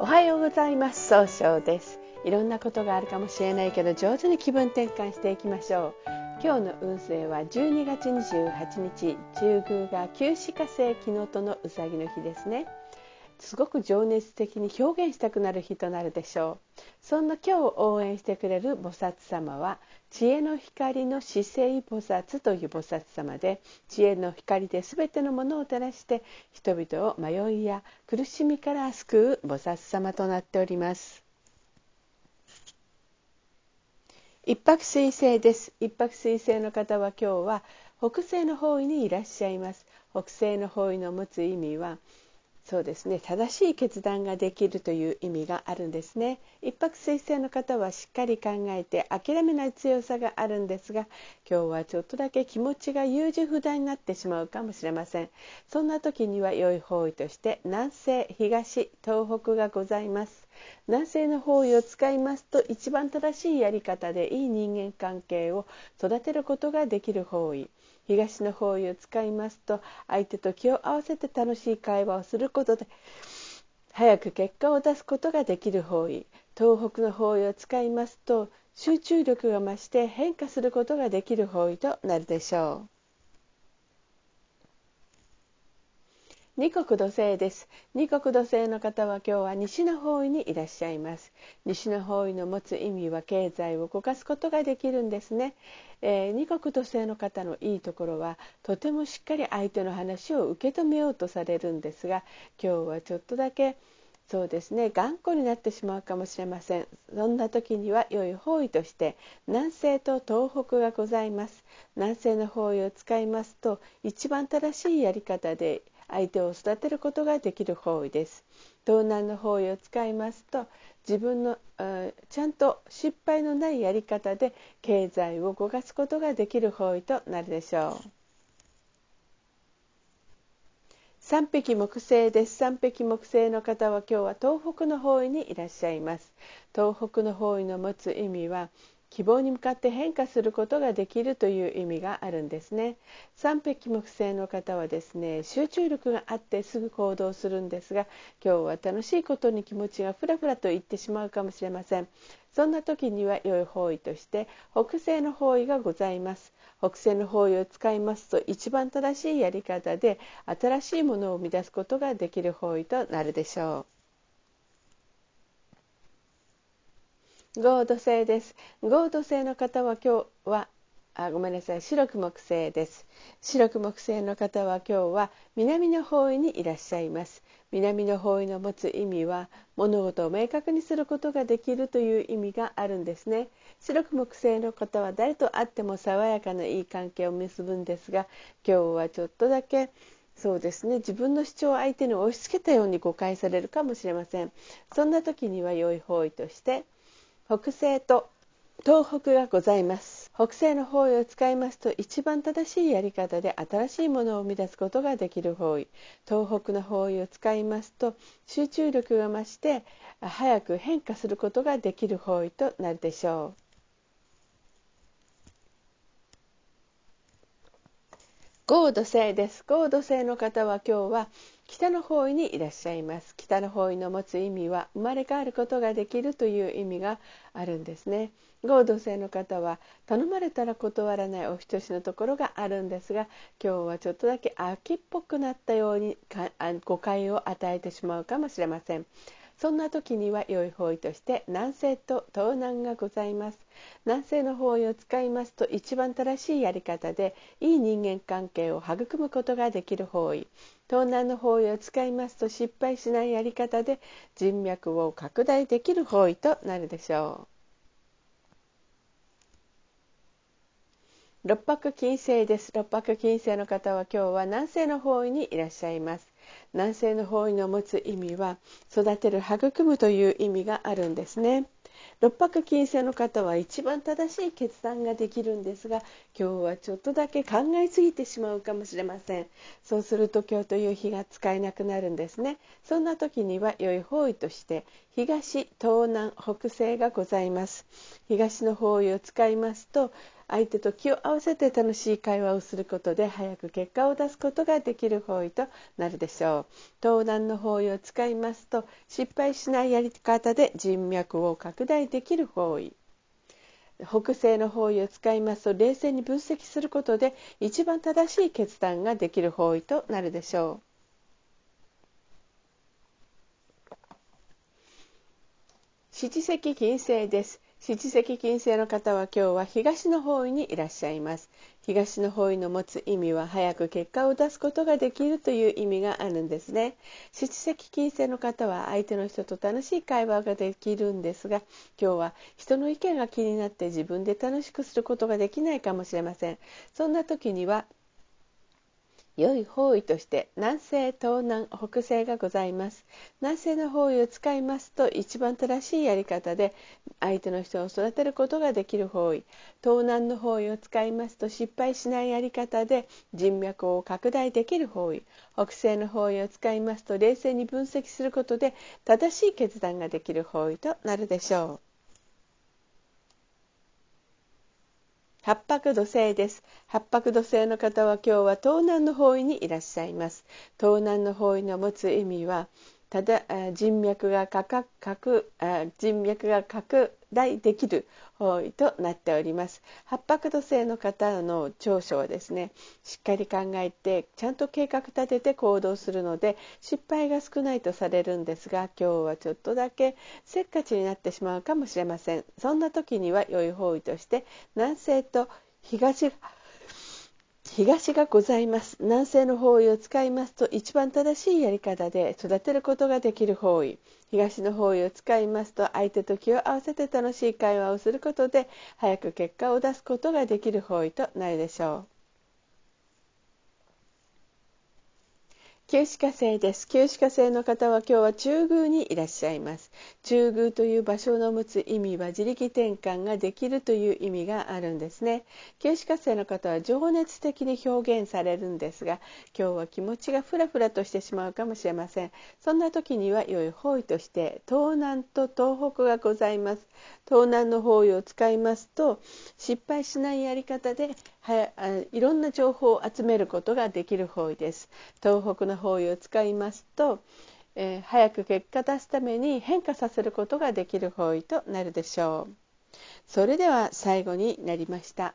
おはようございます。総称です。いろんなことがあるかもしれないけど上手に気分転換していきましょう。今日の運勢は12月28日中宮が旧歯火星昨日とのうさぎの日ですね。すごく情熱的に表現したくなる日となるでしょう。そんな今日を応援してくれる菩薩様は知恵の光の姿勢菩薩という菩薩様で知恵の光で全てのものを照らして人々を迷いや苦しみから救う菩薩様となっております。一泊水星です。一泊水星の方は今日は北西の方位にいらっしゃいます。北西の方位の持つ意味はそうですね。正しい決断ができるという意味があるんですね。一泊水星の方はしっかり考えて諦めない強さがあるんですが今日はちょっとだけ気持ちが優柔不断になってしまうかもしれません。そんな時には良い方位として南西東東北がございます。南西の方位を使いますと一番正しいやり方でいい人間関係を育てることができる方位。東の方位を使いますと相手と気を合わせて楽しい会話をすることで早く結果を出すことができる方位東北の方位を使いますと集中力が増して変化することができる方位となるでしょう。二国土星です。二国土星の方は今日は西の方位にいらっしゃいます。西の方位の持つ意味は経済を動かすことができるんですね、えー、二国土星の方のいいところはとてもしっかり相手の話を受け止めようとされるんですが今日はちょっとだけそうですね頑固になってしまうかもしれません。そんな時には良い方位として南西と東北がございます。南西の方位を使いますと一番正しいやり方で相手を育てることができる方位です。東南の方位を使いますと自分のちゃんと失敗のないやり方で経済を動かすことができる方位となるでしょう。三匹木星です。三匹木星の方は今日は東北の方位にいらっしゃいます。東北の方位の持つ意味は希望に向かって変化することができるという意味があるんですね。三匹木星の方はですね集中力があってすぐ行動するんですが今日は楽しいことに気持ちがふらふらといってしまうかもしれません。そんな時には良い方位として北西の方位がございます。北西の方位を使いますと一番正しいやり方で新しいものを生み出すことができる方位となるでしょう。合土星です。合土星の方は今日はあごめんなさい。白く木星です。白く木星の方は今日は南の方位にいらっしゃいます。南の方位の持つ意味は物事を明確にすることができるという意味があるんですね。白く木星の方は誰と会っても爽やかないい関係を結ぶんですが今日はちょっとだけそうですね。自分の主張を相手に押し付けたように誤解されるかもしれません。そんな時には良い方位として北西と東北がございます。北西の方位を使いますと一番正しいやり方で新しいものを生み出すことができる方位。東北の方位を使いますと集中力が増して早く変化することができる方位となるでしょう。合土星です。合土星の方は今日は北の方位にいらっしゃいます。北の方位の持つ意味は生まれ変わることができるという意味があるんですね。合同性の方は頼まれたら断らないお人しのところがあるんですが今日はちょっとだけ秋っぽくなったように誤解を与えてしまうかもしれません。そんな時には良い方位として南西と東南がございます。南西の方位を使いますと一番正しいやり方でいい人間関係を育むことができる方位。東南の方位を使いますと失敗しないやり方で人脈を拡大できる方位となるでしょう。六白金星です。六白金星の方は今日は南西の方位にいらっしゃいます。南西の方位の持つ意味は育てる育むという意味があるんですね。六白金星の方は一番正しい決断ができるんですが今日はちょっとだけ考えすぎてしまうかもしれません。そうすると今日という日が使えなくなるんですね。そんな時には良い方位として東東南北西がございます。東の方位を使いますと相手と気を合わせて楽しい会話をすることで早く結果を出すことができる方位となるでしょう。東南の方位を使いますと失敗しないやり方で人脈を拡大できる方位。北西の方位を使いますと冷静に分析することで一番正しい決断ができる方位となるでしょう。七石金星です。七石金星の方は今日は東の方位にいらっしゃいます。東の方位の持つ意味は早く結果を出すことができるという意味があるんですね。七石金星の方は相手の人と楽しい会話ができるんですが今日は人の意見が気になって自分で楽しくすることができないかもしれません。そんな時には良い方位として南西東南北西がございます。南西の方位を使いますと一番正しいやり方で相手の人を育てることができる方位。東南の方位を使いますと失敗しないやり方で人脈を拡大できる方位。北西の方位を使いますと冷静に分析することで正しい決断ができる方位となるでしょう。八白土星です。八白土星の方は今日は東南の方位にいらっしゃいます。東南の方位の持つ意味はただ人脈が拡人脈が拡大できる方位となっております。八白土星の方の長所はですねしっかり考えてちゃんと計画立てて行動するので失敗が少ないとされるんですが今日はちょっとだけせっかちになってしまうかもしれません。そんな時には良い方位として南西と東東がございます。南西の方位を使いますと一番正しいやり方で育てることができる方位。東の方位を使いますと相手と気を合わせて楽しい会話をすることで早く結果を出すことができる方位となるでしょう。旧歯科生です。旧歯科生の方は今日は中宮にいらっしゃいます。中宮という場所の持つ意味は自力転換ができるという意味があるんですね。旧歯科生の方は情熱的に表現されるんですが、今日は気持ちがフラフラとしてしまうかもしれません。そんな時には良い方位として東南と東北がございます。東南の方位を使いますと失敗しないやり方ではいろんな情報を集めることができる方位です。東北の方位を使いますと、えー、早く結果出すために変化させることができる方位となるでしょう。それでは最後になりました。